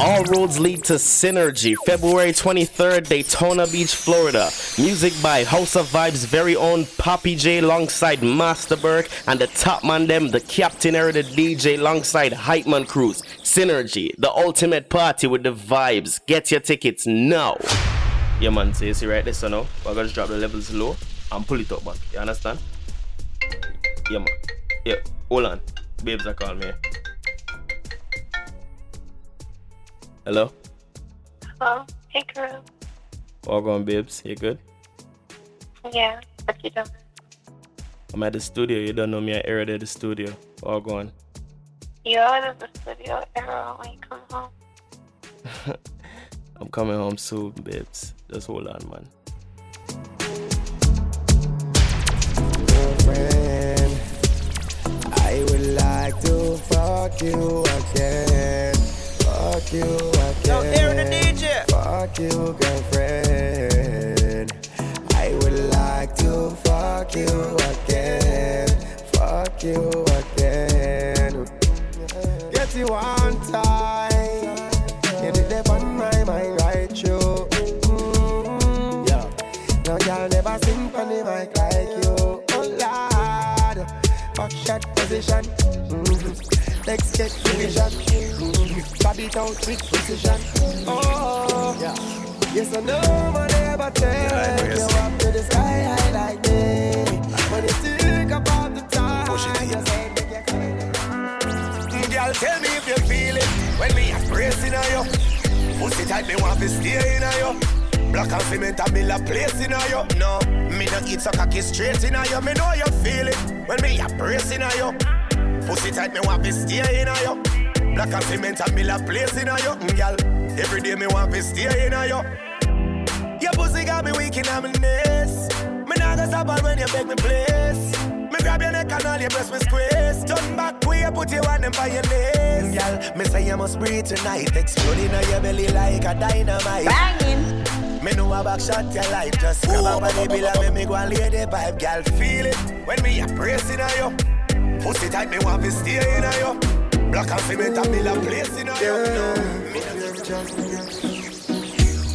All roads lead to Synergy, February 23rd, Daytona Beach, Florida. Music by House of Vibes' very own Poppy J alongside Master Burke and the top man them, the Captain Era, the DJ alongside Hypeman Cruz. Synergy, the ultimate party with the vibes. Get your tickets now. Yeah man, so you see right there, so now, we're gonna drop the levels low and pull it up back. You understand? Yeah man. Yeah, hold on. Babes are calling me. Hello? Hello? Hey, girl. All going, babes. You good? Yeah, what you doing? I'm at the studio. You don't know me. I aired at the studio. All going. You out of the studio era when you come home? I'm coming home soon, babes. Just hold on, man. Girlfriend, I would like to fuck you again. Fuck you again. Yo, the DJ. Fuck you, girlfriend. I would like to fuck you again. Fuck you again. Get you one time. You did that on my mind right through. Mm, yeah. No girl never sing on the mic like you. Oh Lord, back shot position. Mm-hmm. Legs get division. Grab it out with precision. Oh, yeah. Yes, I know man never take you up to the sky high like me. When you think about the time, you say me get mm, Girl, tell me if you feel it when me a pressing on you. Pussy tight, me want to stay in on you. Black and cement and me a place in you. No, me no eat so cocky straight in you. Me know you feel it when me a pressing on you. Pussy tight, me want to stay in on you. Black and cement and me a place in on you, mm, girl. Every day me want to stay in on you. Your pussy got me weak in my knees. Me nah go stop when you beg me please. Me grab your neck and all your breast me squeeze. Turn back way, put you on them by your knees. Girl, me say you must breathe tonight. Exploding on your belly like a dynamite. Banging. Me know a back shot your life. Just grab up on the bill and me go and lay the pipe. Girl, feel it when me a pressing on you. Pussy tight, me want to stay in on you. Black and cement and me a place in me no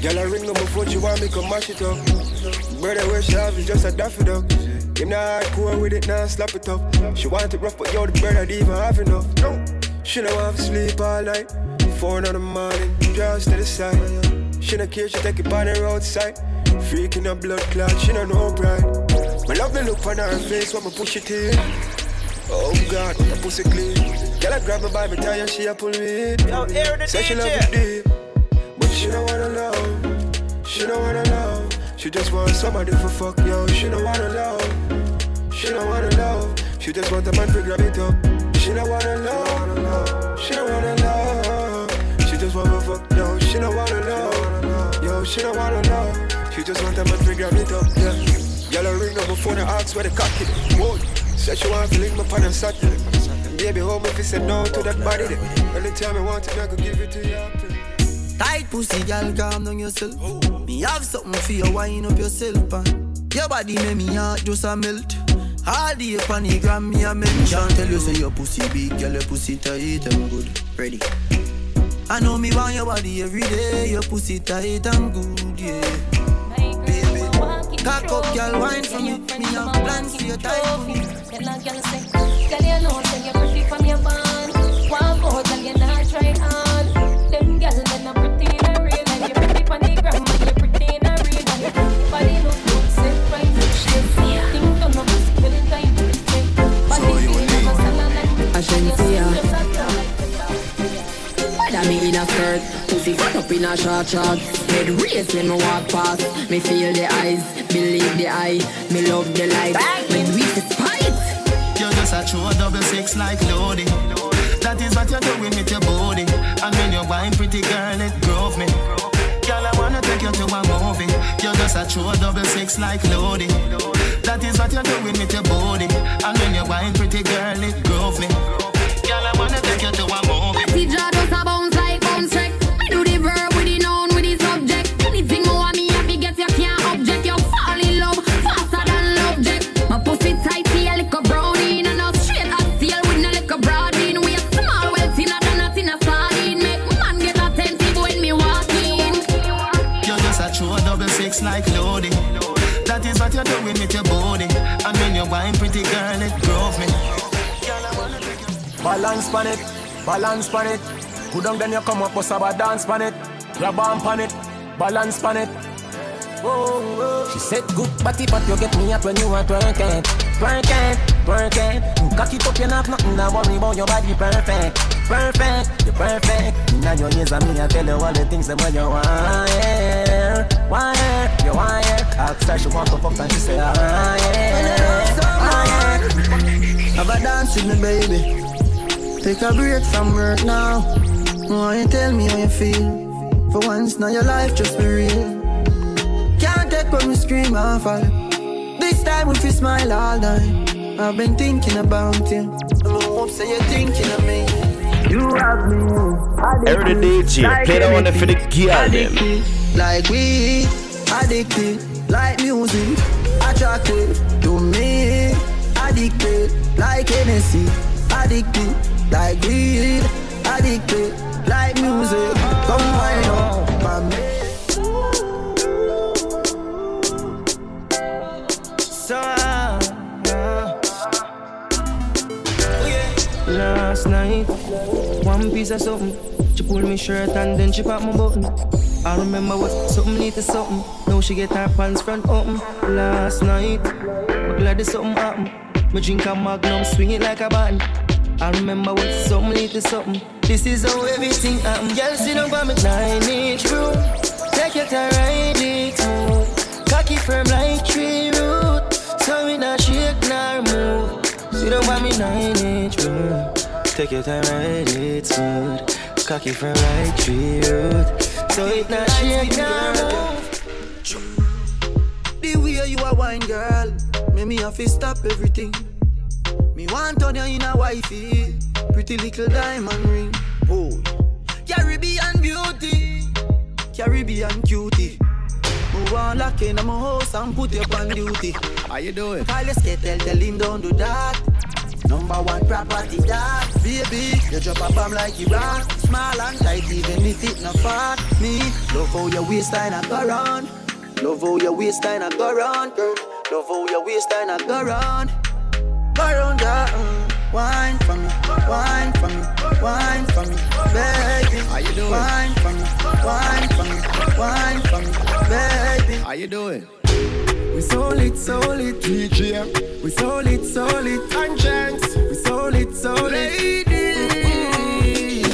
Girl, I ring on my phone, she want me come mash it up. Brother, where she have is just a daffy duck. Him not hardcore with it, now slap it up. She want it rough, but yo, the brother didn't even have enough. She don't have to sleep all night. Four in the morning, draws to the side. She don't care, she take it by the roadside. Freaking a blood clot, she don't know. My love the look on her face when I push it in. Oh God, a pussy clean. Girl, I grab me by my tie and she a pull me in. Yo, the Say she love it deep. But she don't wanna love, she don't wanna love. She just want somebody for fuck, yo. She don't wanna love, she don't wanna love. She just want a man to grab it up. She don't wanna love, she don't wanna love. She just want to fuck, yo. She don't wanna love, yo. She don't wanna love. She just want a man to grab it up, yeah. Yellow ring up before the ask where the cock. Whoa. Said she want to link my pan and Saturday. Baby, home if you said no to that body. Then. Anytime I want it, I could give it to you. Tight pussy, girl, calm down yourself. Me have something for you, wind up yourself, and your body make me heart just a melt. All the upon the gram me a mention. Tell you say your pussy big, girl, your pussy tight and good. Ready? I know me want your body every day. Your pussy tight and good, yeah. Baby, cock up, girl, wine for me. Me have plans for your tight for me. Girl, girl say, girl, you know say you're pretty from your band. Walk out, girl, you not try on. Them girl, they not pretty in a real, and you pretty from the gram, and you pretty in a real, and your body look good, set right. Think on the pussy, feel it like you say. Body feel like a salad, and Ashensia. just a try. Whether me in a skirt, pussy up in a short shorts. Head race when me walk past. Me feel the eyes, believe the eye. Me love the light. When we spite. You're just a double six like Lodi. That is what you're doing with your body. And when you wine, pretty girl, it grove me. Girl, I wanna take you to a movie. You're just a true double six like Lodi. That is what you're doing with your body. And when you wine, pretty girl, it grove me. Girl, I wanna take you to a movie. Party draw just a bounce like bounce check. Balance pan it, balance pan it. Put down then you come up, bust a dance pan it. Grab on pan it, balance pan it. Whoa, whoa. She said good body, but you get me up when you are twerking, twerking, twerking. You cock it up, you not nothing to worry about your body perfect, perfect, you perfect. Now your ears and me, I tell you all the things that you want, yeah, want, you want, yeah. Ask her she want to fuck and she say, ah, yeah, ah, yeah. Have a dance with me, baby. Take a break from work now. Why you tell me how you feel? For once, now your life just be real. Can't take when we scream and fall. This time we feel smile all night. I've been thinking about you. I hope say you're thinking of me. You have me. Every DJ, Like play that one for the anything. girl. Addicted, like we addicted, like music, attracted to me. Addicted, like Hennessy, addicted, like weed, addicted, like music. Come wind up, my man. So, uh, last night, one piece of something. She pulled me shirt and then she popped my button. I remember what something need to something. Now she get her pants front open. Last night, I'm glad there's something happen. Me drink a magnum, swing it like a button. I remember what something need to something. This is how everything happen. Girl, sit down by me nine inch room. Take your time, ride it smooth. Cocky firm like tree root. So we not shake nor move. Sit down by me nine inch room. Take your time, ride it smooth. Cocky firm like tree root. So it not shake nor move. The way you a wine, girl, make me have to stop everything. Me want on you in a wifey, pretty little diamond ring. Oh, Caribbean beauty, Caribbean cutie. Me want lock in my house and put you on duty. How you doing? Call your skate, tell, him don't do that. Number one property that Baby, you drop a bomb like Iran Small and tight even if it not fat Me, love how your waistline a go round Love how your waistline a go round, girl Love how your waistline a go round Go round, yeah, mm. Wine for me, wine for me, wine for me, baby How you doing? Wine for me, wine for me, wine for me, baby How you doing? we solid, solid, DJ. We solid, solid, conscience. We solid, solid. Ladies,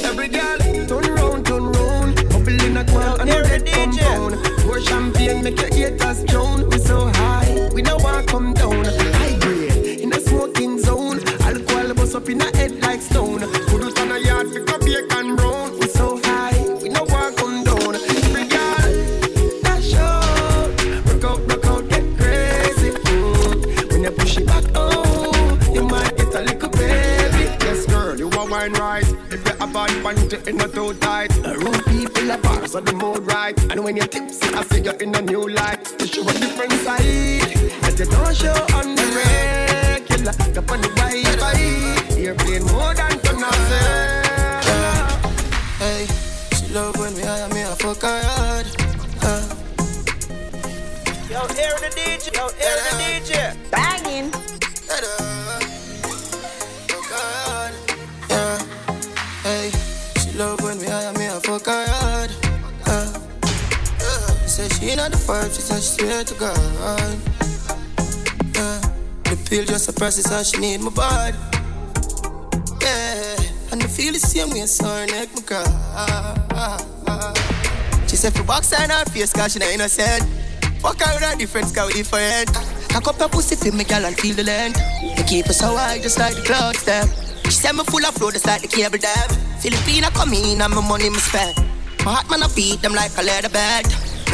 every girl, turn round, turn round. Bubble in a quack and a red compound. Pour champagne, make your haters drown. We so high, we no want come down. Up in a head like stone. Put it on a yard, pick up bacon and brown. We so high, we no want come down. Every girl, dash out. Rock out, rock out, get crazy. Mm. When you push it back, oh, you might get a little baby. Yes, girl, you a wine right. If you a bad panty, it not too tight. The room people are bars. So the mood right. And when you tipsy, I see you in a new light. To show a different side. But you don't show on not five, she swear to God. Yeah. The pill just a process how she need my body. Yeah. And I feel the same way, so her neck me cry. She said for box her in her face, cause she not innocent. Fuck her with her difference, cause we different. Cock up your pussy for me, girl, and feel the length. You keep us so high, just like the clouds, them. She said me full of flow, just like the cable dam. Filipina come in, and my money me spend. My heart man, I beat them like a leather bed.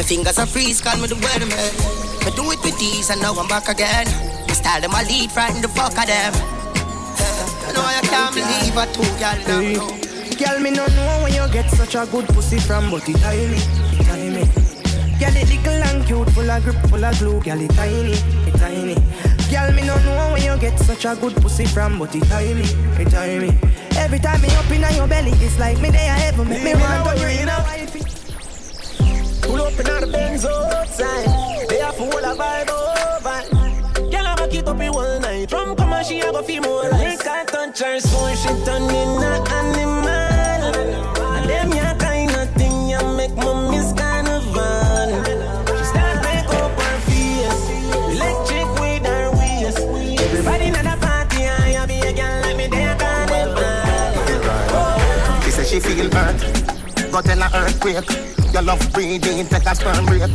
My fingers are freeze, call me the weatherman. I do it with these, and now I'm back again. My style them a lead, frighten the fuck of them. I know I can't believe I told y'all Hey. now. Girl, me no know when you get such a good pussy from, but it tiny, it tiny. Girl, it little and cute, full of grip, full of glue. Girl, it tiny, it tiny. Girl, me no know when you get such a good pussy from, but it tiny, it tiny. Every time me up inna your belly, it's like me there heaven. Make me want to you in a wifey. Pull up in the Benz outside. They are full of vibe over. Girl, I back it up in one night. From come and she a I go feel more like I touch her soul, she turn in a animal. And them ya kind of thing ya make me miss carnival. She start make up her face, electric with her waist. Everybody in the party, I be a girl like me there carnival. She say she feel hurt, got tell her earthquake. Your love breathing, take a sperm break.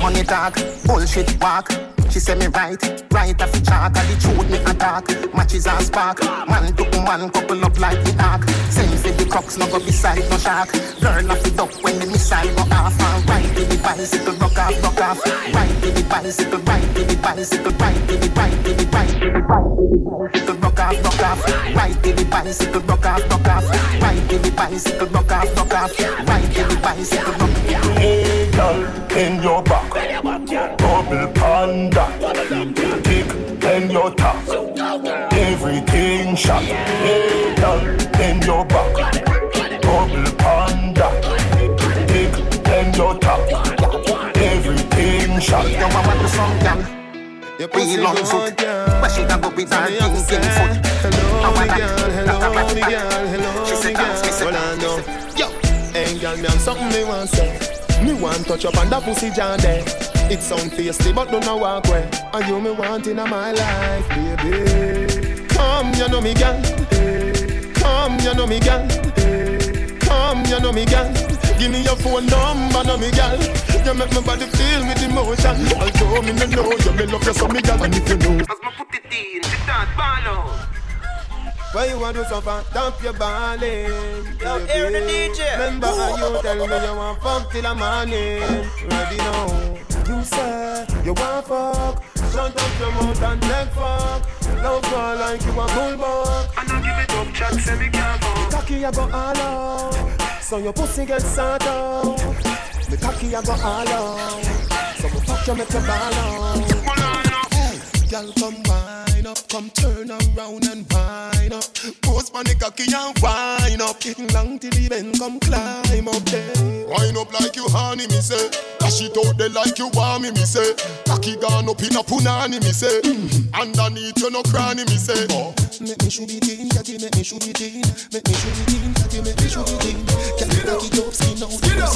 Money talk, bullshit walk. She say me right, right off the chart. And the truth me attack. Matches and spark. Man to man, couple up like the ark. Same for the crocks, no go beside no shark. Girl off the duck when the missile go off. And right to the bicycle, rock off, rock off. Right to the bicycle, right to the bicycle, right to the right to the right to the right to the rock off, rock off. Right to the bicycle, rock off, rock off. Right to the bicycle, rock off, rock off. Right to the bicycle, rock off. Hey, girl, in your back, double panda, kick in your top, everything shot. Hey, girl, in your back, double panda, kick in your top, everything shot. Yo, I want the song, girl. Real on foot, but she can go with her thinking foot. I want that, that, that, that. She said dance, me said dance. Yo, hey girl, me have something me want say. Me want touch up on that pussy jam there. It sound tasty, but don't know walk way. And you me want in my life, baby. Come, you know me, girl. Come, you know me, girl. Come, you know me, girl. Give me your phone number, know me, girl. You make my body feel with emotion. Although me no know you, me love you so, me girl. And if you know, As me put it in, sit down, ball. Why you want to suffer? Dump your balling. Yo, hear the DJ. Remember how you tell me you want fuck till the morning. Ready now. You say you want fuck. Shut up your mouth and take fuck. Love girl like you a bulldog. I don't give it up, chat, say me can't fuck. Cocky I go all out. So your pussy get sort out. The cocky I go all out. So me fuck you make you ball out. Hey, girl, come wine up, come turn around and wine up. Post on the cocky and wine up. Getting long till the bend, come climb up there. Wine up like you honey, me say. Dash it out there like you want me, me say. Cocky gone up in a punani, me say. Mm-hmm. Underneath you no cranny, me say. Oh. Make me shoot it in, catty, make me shoot it in. Make me shoot it in, catty, make me shoot it in. Catty, cocky, dope, skin out, skin out,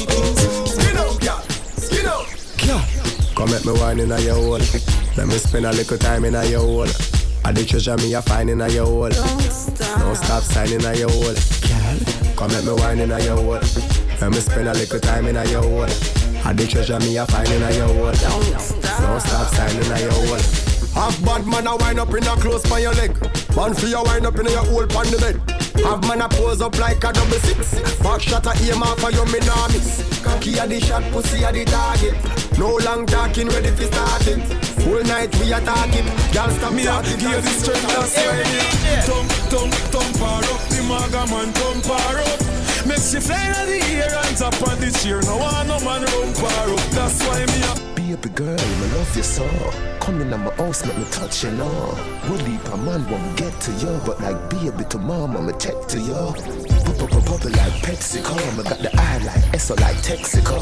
skin out, girl, skin out. Come make me wine in a your hole. Let me spend a little time in a your hole. I the treasure me a find in a your hole. Don't stop signing a your hole. Girl, come make me wine in a your hole. Let me spend a little time in a your hole. I the treasure me a find in a your hole. Don't stop signing a your hole. Have bad man a wind up in a close by your leg. Man for your wind up in your hole pan the bed. Have man a pose up like a double six. Back shot a aim off for your miss. Cocky a the shot, pussy a the target. No long talking, ready for starting. Whole night we a talking. Girl stop Me a give that's why me Thump, thump, thump her up The maga man thump her up Make she fly in the air and tap on the chair No one no man rump her up That's why me a Baby girl, I love you so. Come in my house, let me touch you now. Woody, a man won't get to you, but like baby to mom, I'ma check to you. Bubble like PepsiCo. I got the eye like Esso like Texaco.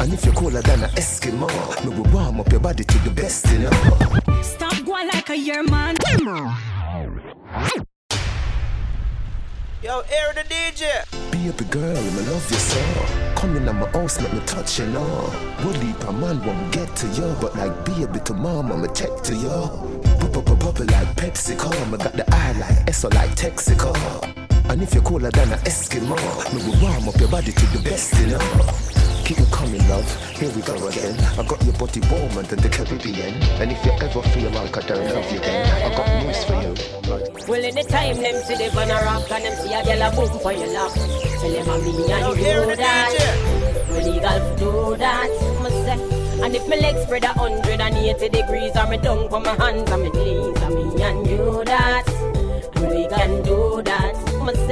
And if you're cooler than an Eskimo, me will warm up your body to the best, you know. Stop going like a year man. Yo, air the DJ. Be a Baby girl, I love you so. Come in my house, let me touch you now. Woody, a man won't get to you, but like baby to mom, I'ma take to you. Bubble, bubble, bubble like PepsiCo. I got the eye like Esso like Texaco. And if you're cooler than an Eskimo, me will warm up your body to the best, you know. Keep it coming, love. Here we go again. I got your body warmer than the Caribbean. And if you ever feel like I don't love you, then I got news for you. Well, in the time them see the van a rock and them see a girl a boom for your lap. Tell them I'm me and you do that. We legal to do that, must say. And if my legs spread a hundred and eighty degrees, and me down for my hands and my knees, and me and you that. And we can do that, must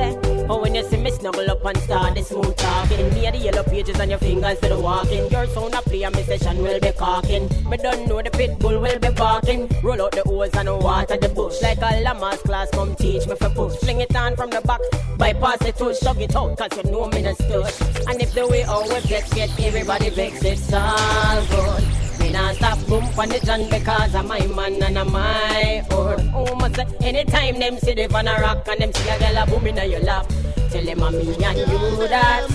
Oh, when you see me snuggle up and start the smooth talking Me and the yellow pages on your fingers the walking. Your sound a play and my session will be cocking Me don't know the pit bull will be barking. Roll out the hose and water the bush. Like a llamas class come teach me for push. Fling it on from the back, bypass the tush. Shug it out cause you know me the stush. And if the way we flex get everybody vex It's all good Me not stop boom on the jam because of my man and of my earth. Oh, say anytime them see the van a rock and them see a girl a boom in your lap. Tell them I'm me and you that.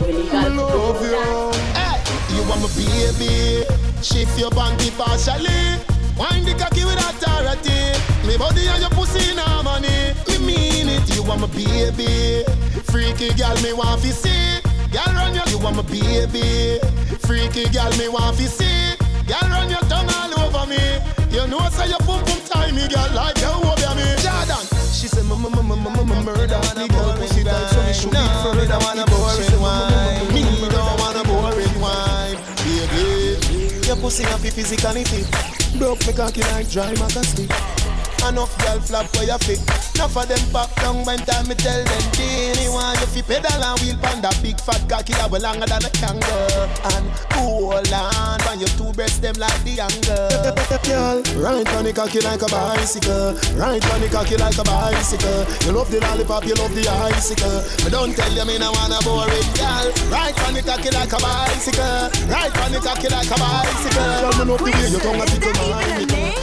We legal love you. Hey, you want my baby. Shift your panty partially. Wind the cocky with authority. Me body and your pussy in harmony. Me mean it. You want my baby. Freaky girl, me want to see. Girl, run your. You want my baby. Freaky girl, me want to see. Girl, run your tongue all over me. You know, say your pum pum tie me, girl, like you over me. Jordan. She said, "M- m- m- m- m- murder." The girl pussy tight, so me No, it further. don't wanna boring wine. Me don't wanna boring wine, baby. Your pussy have physically fit. Broke me cocky like dry maca Enough girl flap for your feet. Enough of them pop down when time me tell them Teeny want you fi pedal and wheel pan that big fat cocky that way longer than a kangaroo. And hold on when your two breasts them like the angle. Girl, right on the cocky like a bicycle. Right on the cocky like a bicycle. You love the lollipop, you love the icicle. Me don't tell you me no wanna boring girl. Right on the cocky like a bicycle. Right on the cocky like a bicycle. Girl, me love the way you tongue a tickle my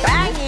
Banging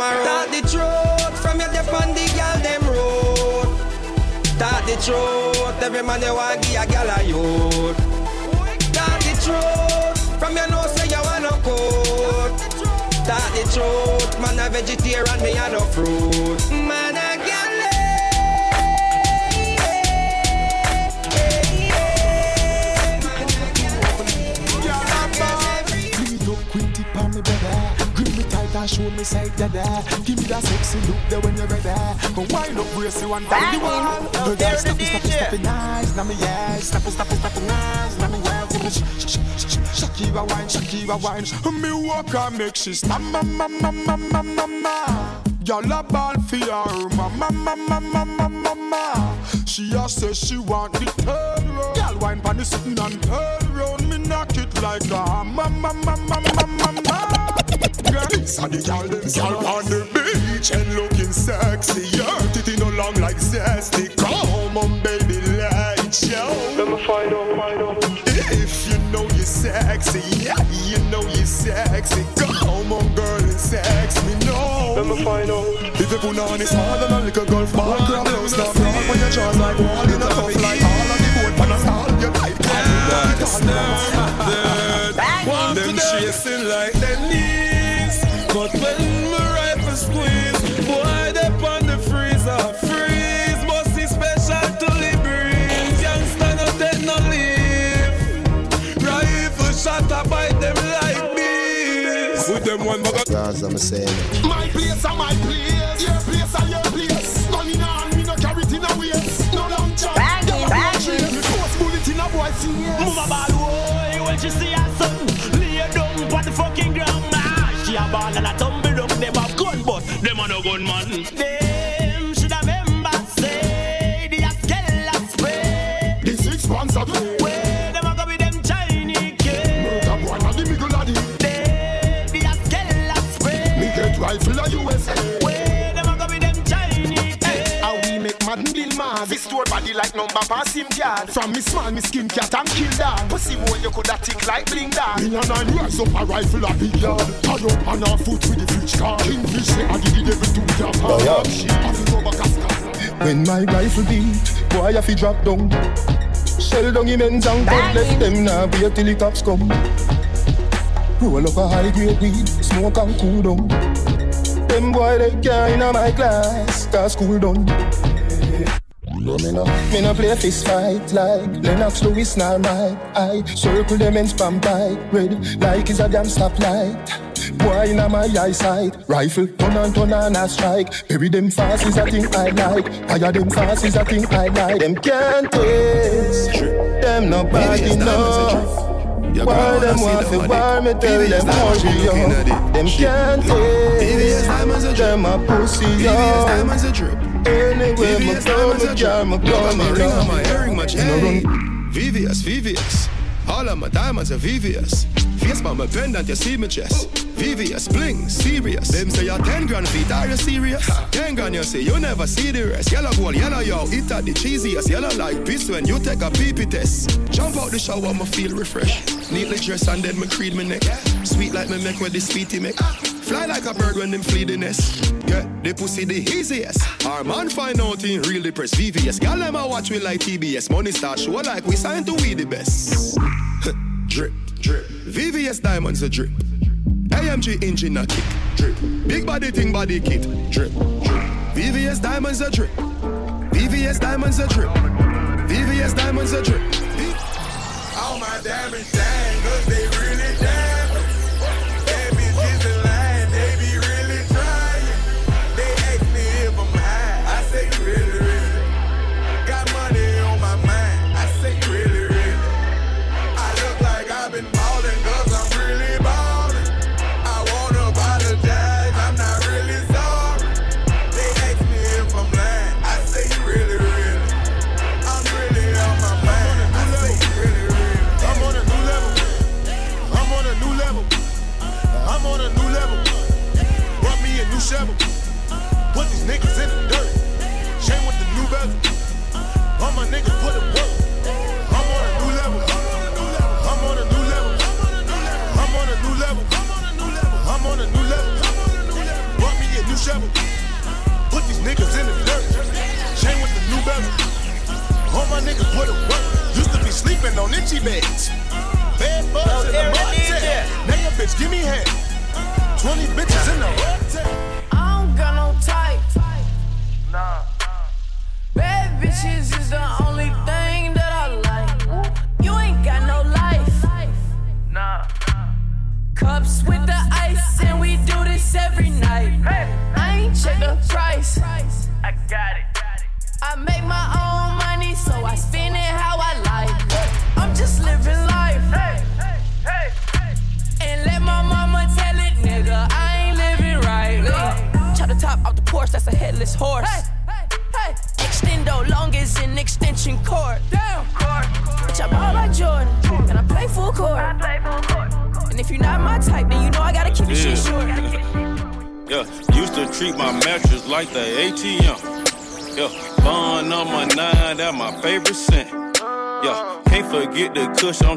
tomorrow. Start the truth from your dep on the gal, them road. Start the truth, every man you want give a gal a youth. Start the truth from your nose say you want no coat. Start the truth, man a vegetarian, me a no fruit. Man a and show me side dada Give me that sexy look there when you're ready Go wind up brace you and bang the wall Girl, girl, stop it, stop it, stop it, nice Now me yes, stop it, stop it, stop it, nice Now me yes, Shakira wine, Shakira wine Me walk and make she snap, ma ma ma ma ma ma ma Y'all a ball for her, ma ma ma ma ma ma ma ma She a say she want the third round Y'all wine pon the sitting and turn round Me knock it like a ma ma ma ma ma ma ma Girl, these are the y'all them Y'all on the beach and looking sexy. Your titty no long like zesty. Come on baby, light show. Let me find out, find out. If you know you're sexy, yeah, you know you're sexy. Come on girl and sex me, no. Let me find out. If you put on is more than a little golf ball Grab close now, rock on your jaws like wall in a cuff Like all of the boat, pan a stall, you like Them chasing like their knees. But when my rifle squeeze, boy, they on the freezer. Freeze, must be special to the breeze. Youngster, no take no leave. Rifle shot a bite them like bees. With them one bag of Guys, I'm saying My place and my place Your place and your place Gun in hand, me no carry it in a waist No long chop Banging, banging. Me force bullet in a boy face Mama ball, boy, when she see her ball and a tumble down Them have gun but them a no gun man man bill man This store body like number pass him card From me small me skin cat and kill dog Pussy boy you coulda tick like bling dog In a nine rise up a rifle a big yard Tie up on a foot with the fish car Kingfish say I did the devil to the Oh, yeah. Shit, I fi go back as When my rifle beat, boy I fi drop down. Shell down him ends and cut left them now wait till the cops come. Roll up a high grade weed, smoke and cool down. Them boy they can't in my class, cause school done. No, me no, me no play fist fight like Lennox Lewis nor Mike. I circle them and spam bike red like it's a damn stoplight. Boy in my eyesight. Rifle, turn on, turn on a strike. Bury them fast is a thing I like. Fire them fast is a thing I like. Them can't taste. Them nobody know. Why them want to war me tell them hurry up Them can't taste Them a pussy up Anywhere me go, me car, me go, me ring my earring, much hey. VVS, VVS. All of my diamonds are VVS. Face by my pendant, you see me chest. VVS, bling, serious. Them say you're 10 grand feet, are you serious? 10 grand, you say you never see the rest. Yellow gold, yellow yo, it at the cheesiest. Yellow like piss when you take a pee test. Jump out the shower, me feel refreshed. Neatly dressed and then me creed me neck. Sweet like me make where the sweetie make. Fly like a bird when them flee the nest. Yeah, the pussy the easiest. Our man find out in real depressed VVS. Gal them a watch we like TBS. Money start show like we signed to we the best. drip, drip. VVS diamonds a drip. AMG engine a kick. Drip. Big body thing body kit. Drip, drip. VVS diamonds a drip. VVS diamonds a drip. VVS diamonds a drip. All my diamonds shine, cause they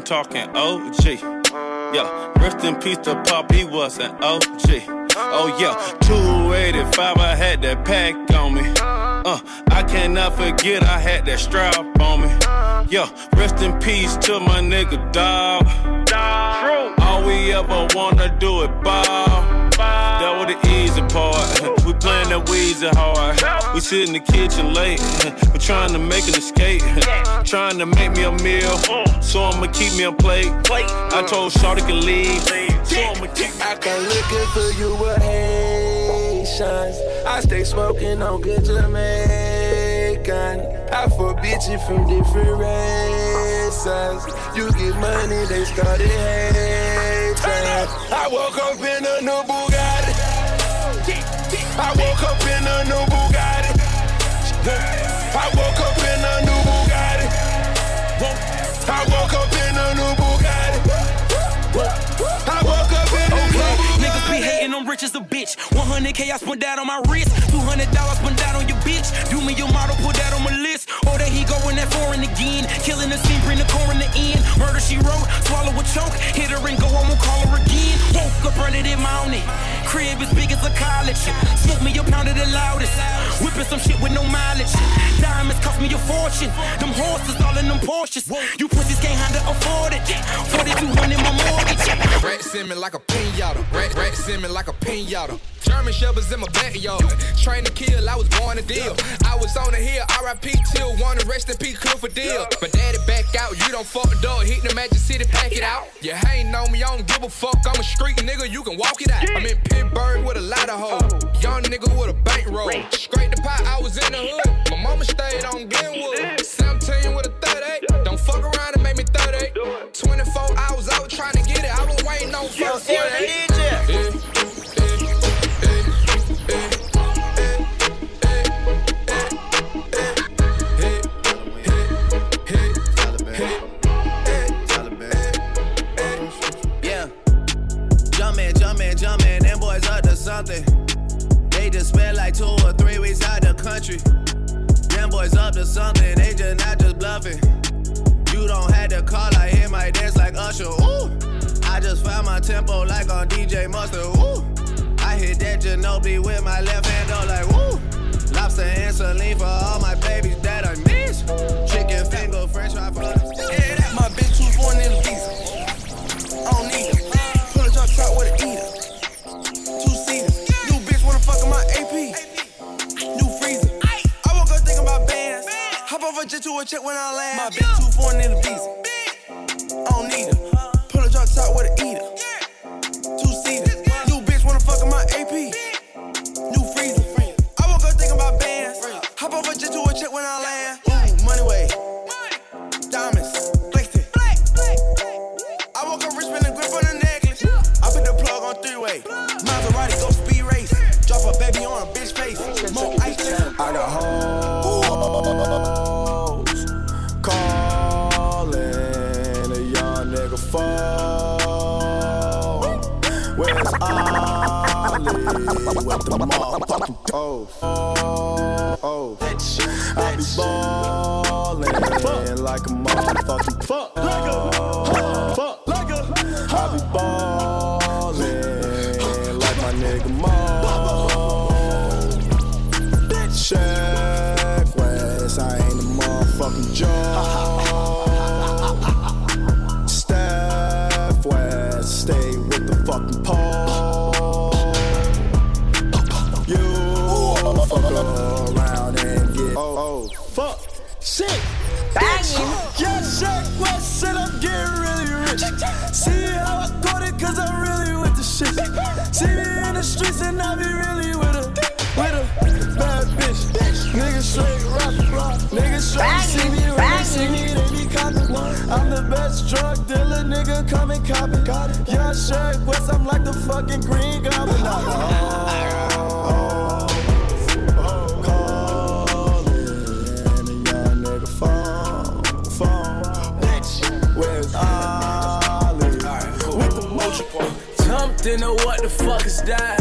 Talking OG. Yeah, rest in peace to Pop, he was an OG. Oh yeah, 285, I had that pack on me. Uh, I cannot forget I had that strap on me. Yeah, rest in peace to my nigga dog. All we ever wanna do is ball. That was the easy part. We playing that Weezy hard. We sit in the kitchen late. We trying to make an escape. Trying to make me a meal. So I'ma keep me a plate. I told Shawty can leave. So I'ma keep I come looking for you with Haitians. I stay smoking on good Jamaican. I fuck bitches from different races. You get money, they started hating. I woke up in a new Bugatti. I woke up in a new Bugatti. I woke up in a new Bugatti. I woke up in a new Bugatti. I woke up in a new Bugatti. Niggas be hating, I'm rich as a bitch. 100k I spent that on my wrist. 200 dollars spent that on your bitch. Do me your model, put that on my list. Oh, or that he going that foreign again. Killing the scene, bring the coroner in. The end. Murder she wrote, swallow a choke. Hit her and go, I won't call her again. Woke up running in my mountain. Crib as big as a college. Smoke me a pound of the loudest. Whipping some shit with no mileage. Diamonds cost me a fortune. Them horses all in them Porsches. You pussies can't handle afford it. 4200 my mortgage. Rat me like a pin pinata. Rat, rat simming like a pinata. German shepherds in my backyard. Train to kill, I was born to deal. I was on the hill, RIP till one, rest in peace, Clifford deal. But daddy back out, you don't fuck the door, hit the Magic City, pack it out. You hating on me, I don't give a fuck. I'm a street nigga, you can walk it out. I'm in Pittsburgh with a lot of hoes. Young nigga with a bankroll. Scrape the pot, I was in the hood. My mama stayed on Glenwood. 17 with a 38. Don't fuck around nigga, come and cop it. Yeah, Shaq West, I'm like the fucking green goblin. Oh, Where's Ollie? With the motion. Jumped into what the fuck is that?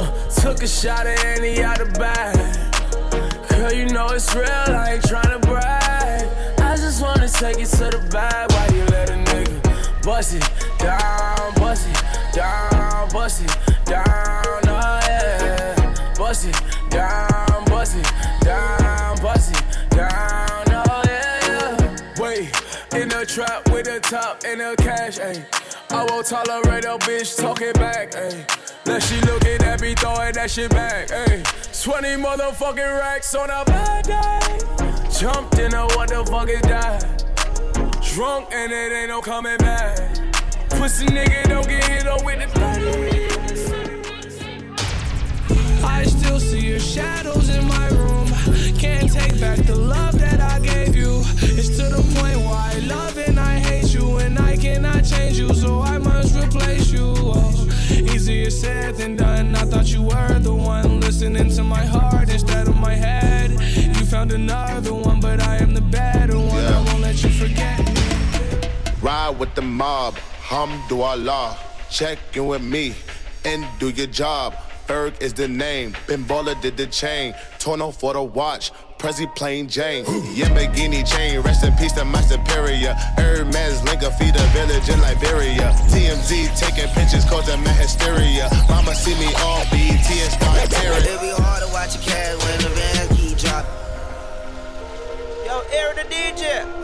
Uh, took a shot at any out of bag. Girl, you know it's real, I ain't tryna brag. I just wanna take it to the bag while you let a nigga bust it down, bust it down, bust it down, oh yeah. Bust it down, bust it down, bust it down, oh yeah. Wait, in the trap with a top and a cash, ayy. I won't tolerate a bitch talking back, ayy. Now she looking at me throwing that shit back, ayy. 20 motherfucking racks on a bad day. Jumped in a what the fuck is that? Drunk and it ain't no coming back. Pussy nigga don't get hit up with the 30. I still see your shadows in my room. Can't take back the love that I gave you. It's to the point where I love and I hate you, and I cannot change you, so I must replace you. Oh, easier said than done. I thought you were the one listening to my heart instead of my head. You found another one, Ride with the mob, hamdulillah. Check in with me and do your job. Ferg is the name. Bimbola did the chain. Torno for the watch. Prezi plain Jane. Yamagini chain. Rest in peace to my superior. Hermes link a feed a village in Liberia. TMZ taking pictures causing my hysteria. Mama see me all BET and start tearing. It'll be hard to watch your cash when the van keep dropping. Yo, Eric the DJ.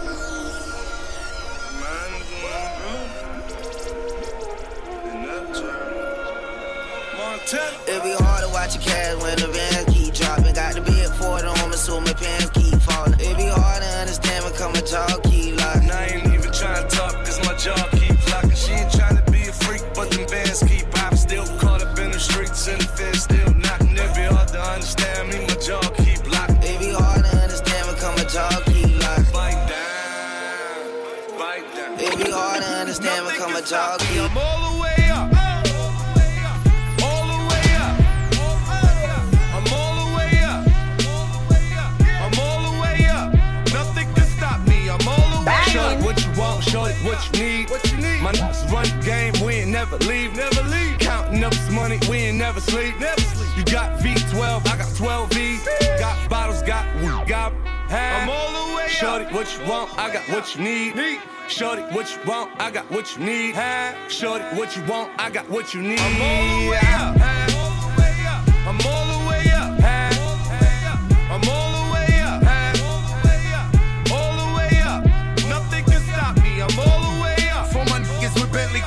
It be hard to watch a cash when the vans keep dropping. Got the big Ford home and so my pants keep falling. It be hard to understand when coming talk keep locking. And I ain't even trying to talk, cause my jaw keep locking. She ain't trying to be a freak, but them bands keep pop. Still caught up in the streets and the fence still knocking. It be hard to understand me, my jaw keep locking. It be hard to understand when coming talk keep locking. Bite down, bite down. It be hard to understand when coming talk keep. never leave, never leave. Counting up this money, we ain't never sleep, never sleep. You got V12, I got 12 V. Got bottles, got weed, got half. I'm all the way up. Shorty, what you want? I got what you need. Shorty, what you want? I got what you need. Huh? Shorty, what you want? I got what you need. I'm all the way up. I'm all the way up. I'm all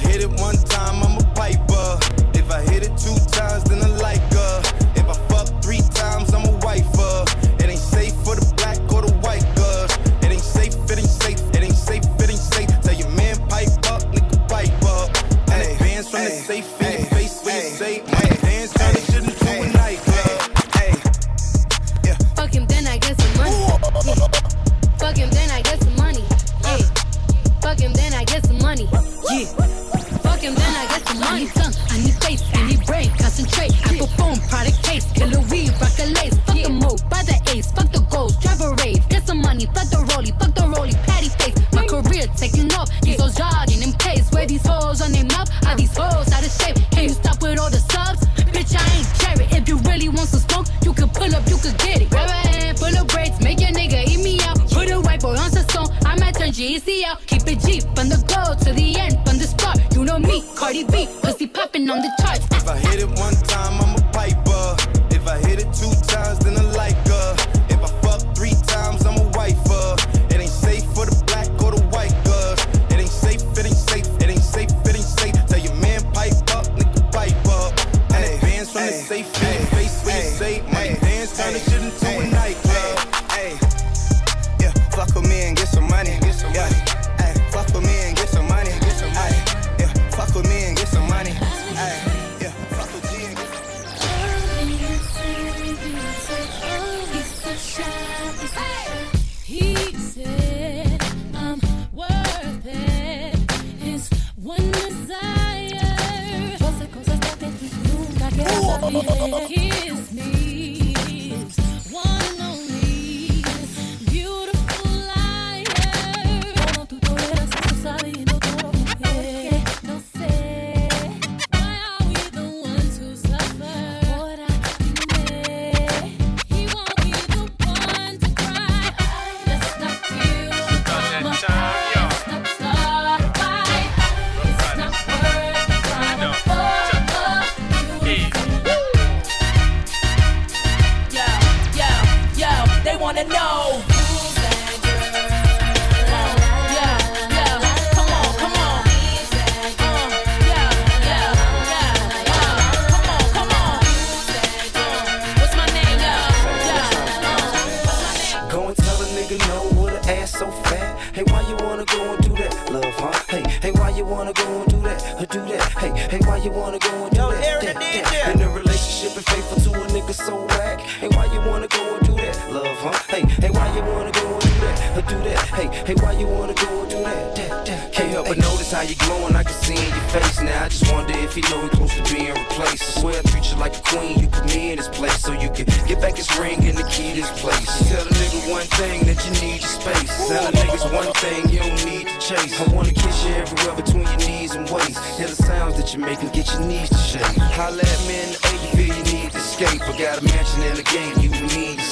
hit it one time, I'm a piper. If I hit it two times,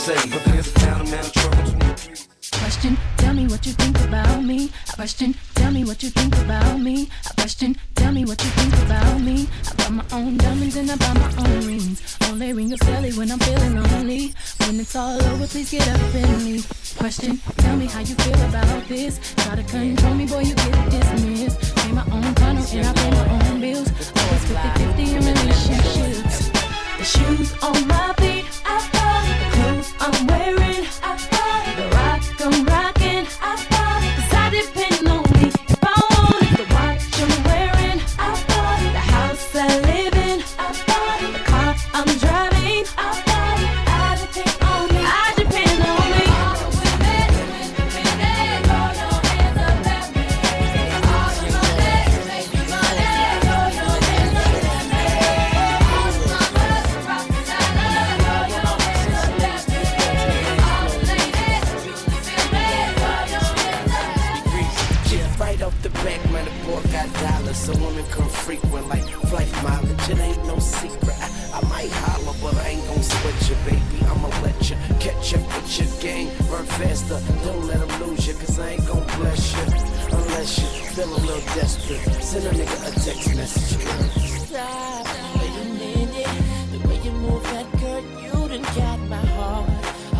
save. But there's a town, man of trouble. Question, tell me what you think about me. A question, tell me what you think about me. A question, tell me what you think about me. I buy my own diamonds and I buy my own rings. Only ring a celly when I'm feeling lonely. When it's all over, please get up and leave. Question, tell me how you feel about this. Try to control me, boy, you get dismissed. Pay my own condo and I pay my own bills. Always 50-50 in relationships. The shoes on my feet, I I'm wearing, desperate. Send a nigga a text message. Stop, wait a minute. The way you move that girl, you done got my heart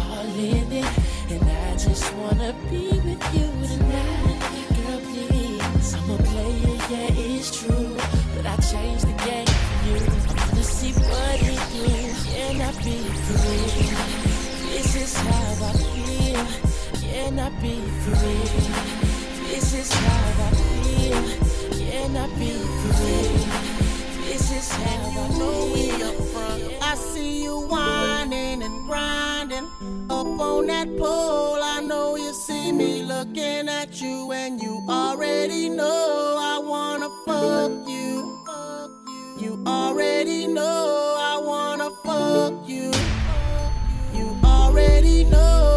all in it. And I just wanna be with you tonight. Girl, please. I'm a player, yeah, it's true. But I changed the game for you. Wanna see what do. Can I be free? This is how I feel. Can I be free? This is how I feel. I be free? This is how I know we up front. I see you whining and grinding up on that pole. I know you see me looking at you, and you already know I wanna fuck you. You already know I wanna fuck you. You already know,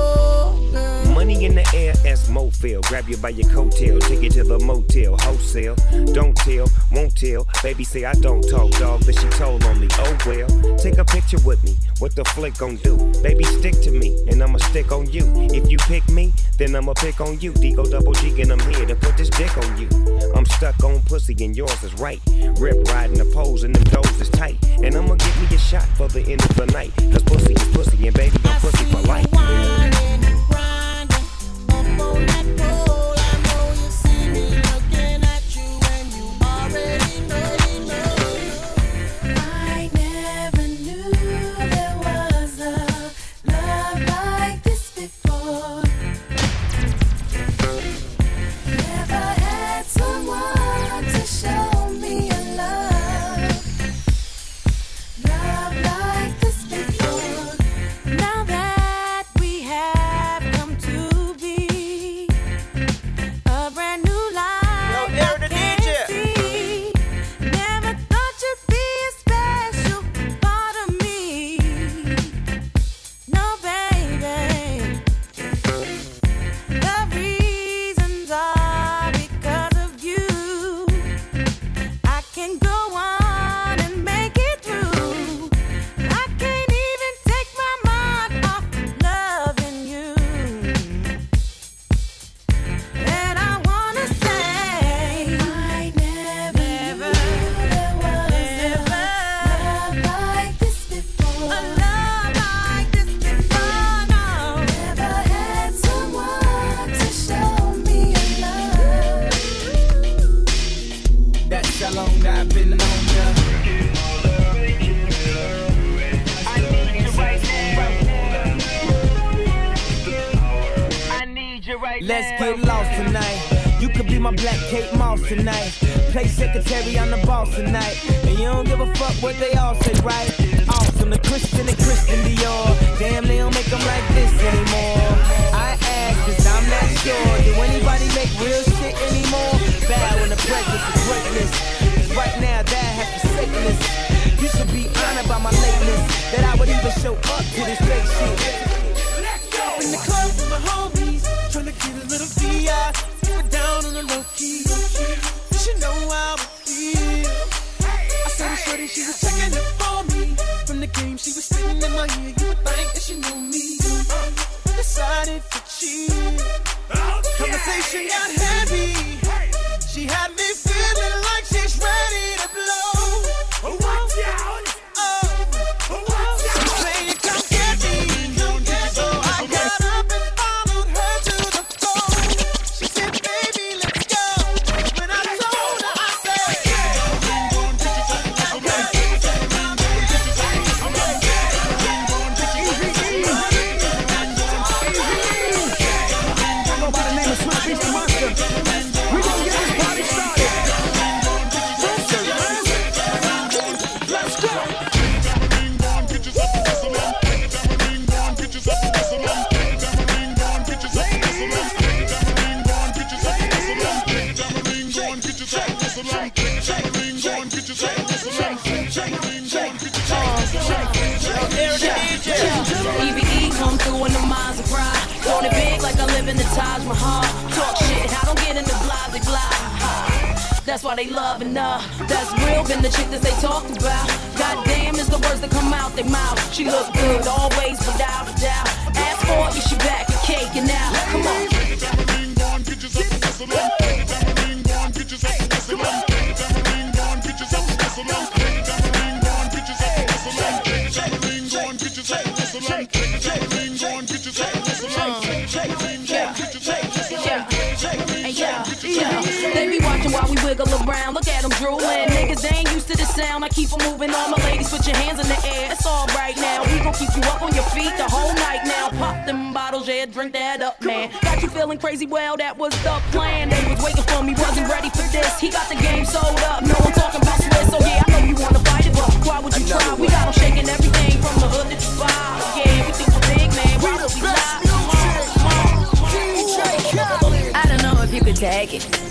Mofil. Grab you by your coattail, take you to the motel, wholesale. Don't tell, won't tell. Baby say I don't talk, dog, but she told on me. Oh well, take a picture with me. What the flick gon' do? Baby, stick to me, and I'ma stick on you. If you pick me, then I'ma pick on you. Digo double G, and I'm here to put this dick on you. I'm stuck on pussy, and yours is right. Rip riding the pose, and them toes is tight. And I'ma give me a shot for the end of the night. Cause pussy is pussy, and baby, I'm pussy for life. In the Taj Mahal. Talk shit, I don't get into blah blah. That's why they loving her. That's real, been the chick that they talked about. Goddamn is the words that come out their mouth. She look good always, without a doubt. Ask for it, she back and caking now. Come on. They we wiggle around. Look at them drooling. Niggas, they ain't used to the sound. I keep keep 'em moving. All my ladies, put your hands in the air. It's all right now. We gon' keep you up on your feet the whole night now. Pop them bottles, yeah, drink that up, man. Got you feeling crazy? Well, that was the plan. They was waiting for me, wasn't ready for this. He got the game sold up. No I'm talking about Swiss, so yeah, I know you wanna fight it, but why would you try? We got got 'em shaking everything from the hood to the spot. Yeah, we think we're big, man. Why would we lie? I don't know if you could take it.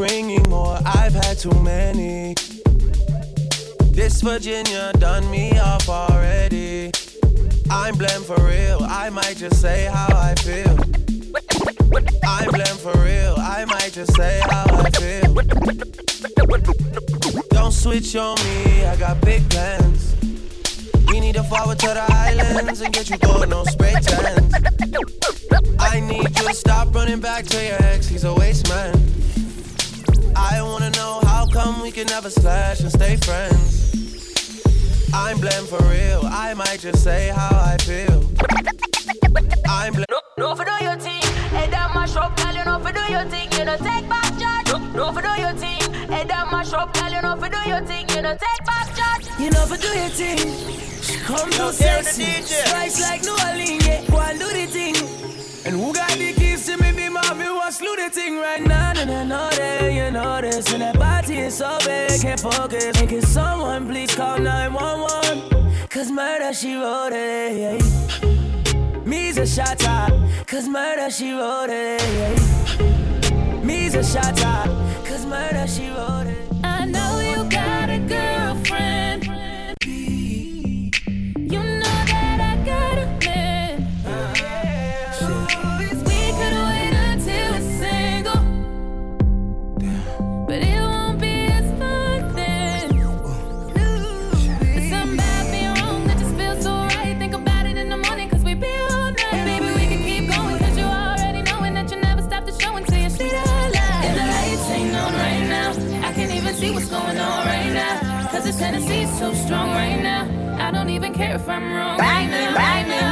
Bringing more? I've had too many. This Virginia done me off already. I'm blamed for real. I might just say how I feel. I'm blamed for real. I might just say how I feel. Don't switch on me. I got big plans. We need to forward to the islands and get you going on spray tents. I need you to stop running back to your ex. He's a waste man. I wanna know how come we can never slash and stay friends. I'm blamed for real. I might just say how I feel. I'm blamed. No, no for do your thing. Head down my shop, girl, you know for do your thing. You know take back charge. No, no for do your thing. Head down my shop, girl, you know for do your thing. You know take back charge. You know, for do your thing. Come Yo, to Derek the sexy. DJ. Spice like New Orleans, yeah. Go and do the thing. And who got the keys to me, be mommy, what's the thing right now? And I know that you know this. And that body is so big, can't focus. And can someone please call 911? Cause murder, she wrote it, yeah. Me's a shot cause murder, she wrote it, yeah. Me's a shot cause murder, she wrote it. Tennessee's so strong right now. I don't even care if I'm wrong right now. Right now, right now.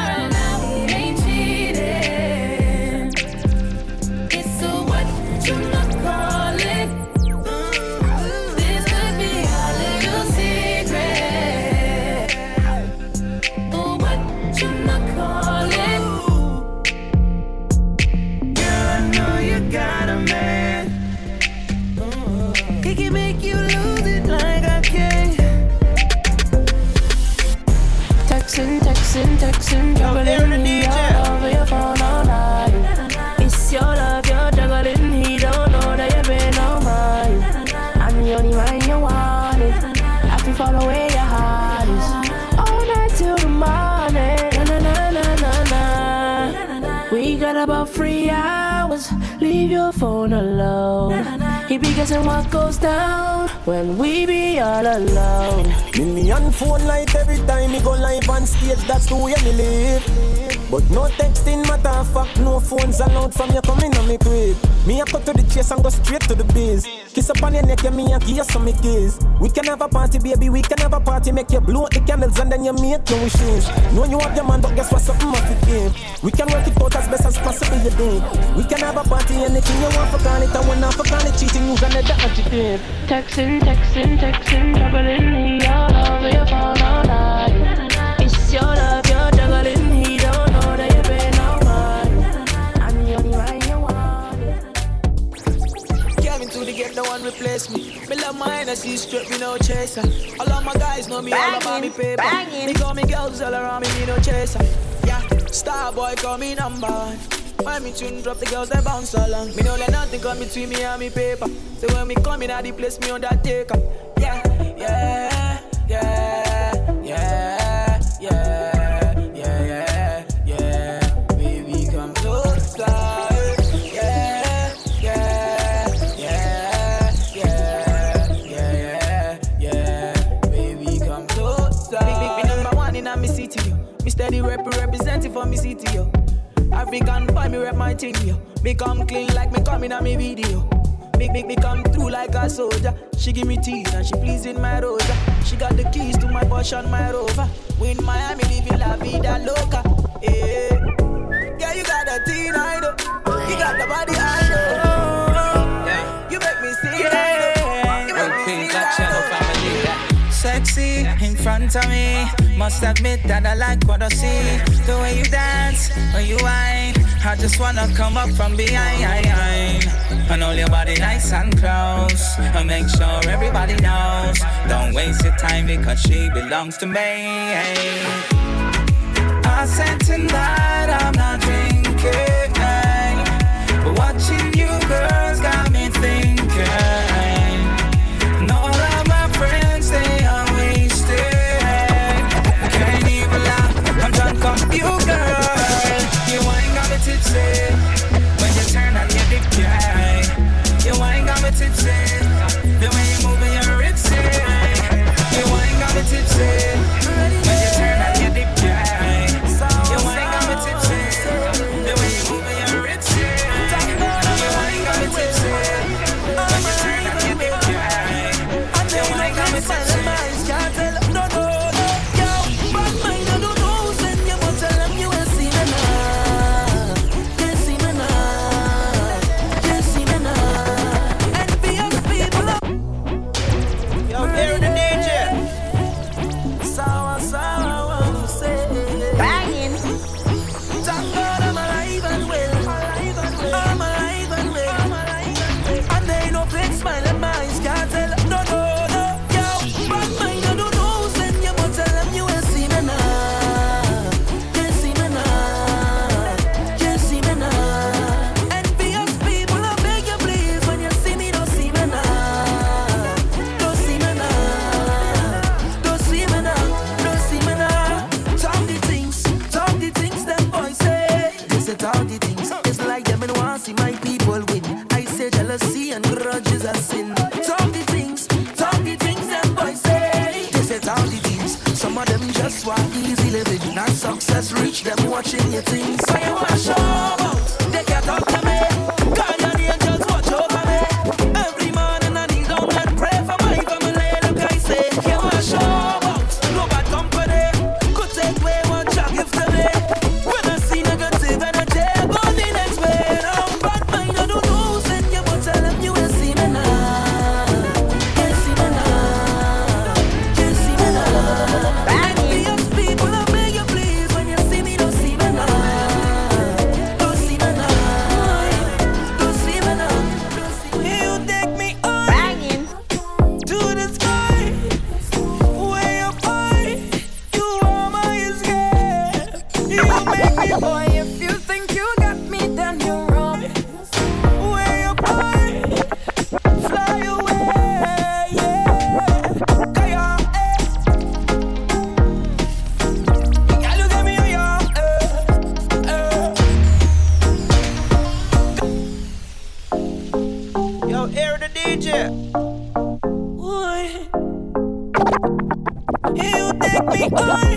Texting, texting, juggling me all over your phone all night. It's your love, you're juggling. He don't know that you've been on mine. I'm the only one you wanted. I can follow where your heart is. All night till the morning. Na na na na na. We got about three hours. Leave your phone alone. He be guessing what goes down when we be all alone. Me on phone light every time me go live on stage. That's the way me live. But no texting matter fuck, no phones allowed from you coming me quick. Me a cut to the chase and go straight to the biz. Kiss up on your neck, yeah, me a kiss some me kiss. We can have a party, baby, we can have a party. Make you blow the candles and then you make your wishes. Know you have your man, but guess what? Something must be game. We can work it out as best as possible, you think. We can have a party, anything you want for call it. And when I for call it cheating, you gonna it in. Texting, texting, texting, juggling me all over your phone all night. It's your love, no one replace me. Me love my Hennessy strip, me no chaser. All of my guys know me all about me paper. Me call me girls all around me, me no chaser. Yeah, star boy call me number one. When me tune drop, the girls they bounce along. Me no let nothing come between me and me paper. So when me come in, I the place me undertaker. Yeah, yeah, yeah, city, yo. African boy, me rep my thing, yo. Me come clean like me coming on me video. Make, make me come through like a soldier. She give me teeth and she pleasing my rosa. She got the keys to my Porsche and my Rover. We in Miami, living la vida loca. Yeah, yeah, you got the teen I know. You got the body I front of me. Must admit that I like what I see. The way you dance, when you whine. I just wanna come up from behind. And hold your body nice and close. And make sure everybody knows. Don't waste your time because she belongs to me. I said tonight I'm not drinking. But watching you girls ain't got me.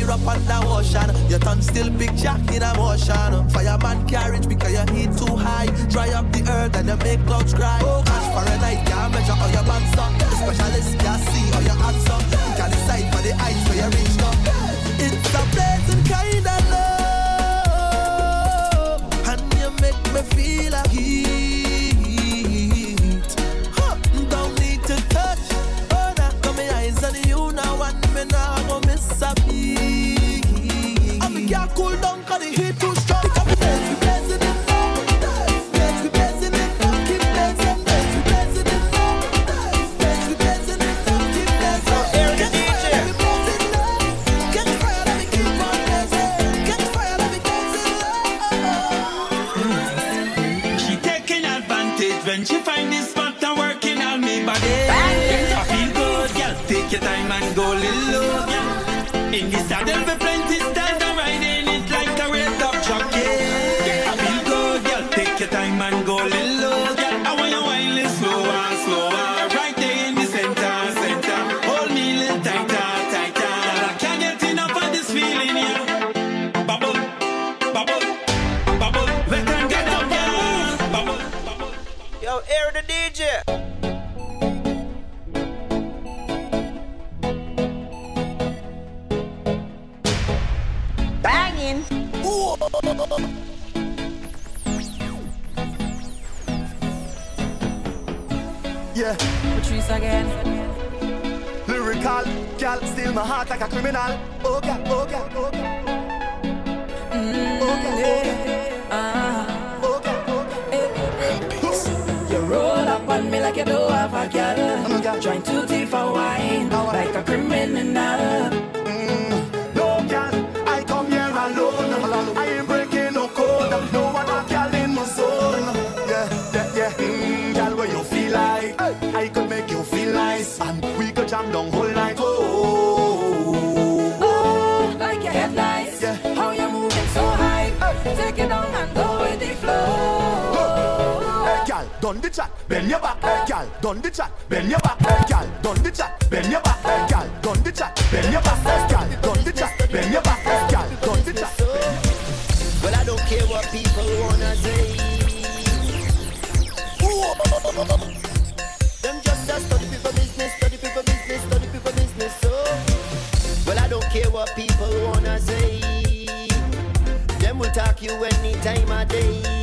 clear up on the ocean. Your tongue still big jack in a motion. Fireman carriage because your heat too high. Dry up the earth and you make clouds cry. Oh gosh, Fahrenheit can't measure all your bands up. The specialist can't see all your hands up. Can't decide for the eyes for your reach up. It's a blazing kind of love. And you make me feel a heat. Huh. Don't need to touch. Oh, now come my eyes on you now and me now. I go miss a cool done the chat, bend your back, girl? Done the chat, bend your back, girl? Done the chat, bend your back, girl? Done the chat, bend your back, girl? Done the chat, bend your back, gal. Done the chat. Well, I don't care what people wanna say. Them just a study people business, study people business, study people business. So, well, I don't care what people wanna say. Them will talk you any time of day.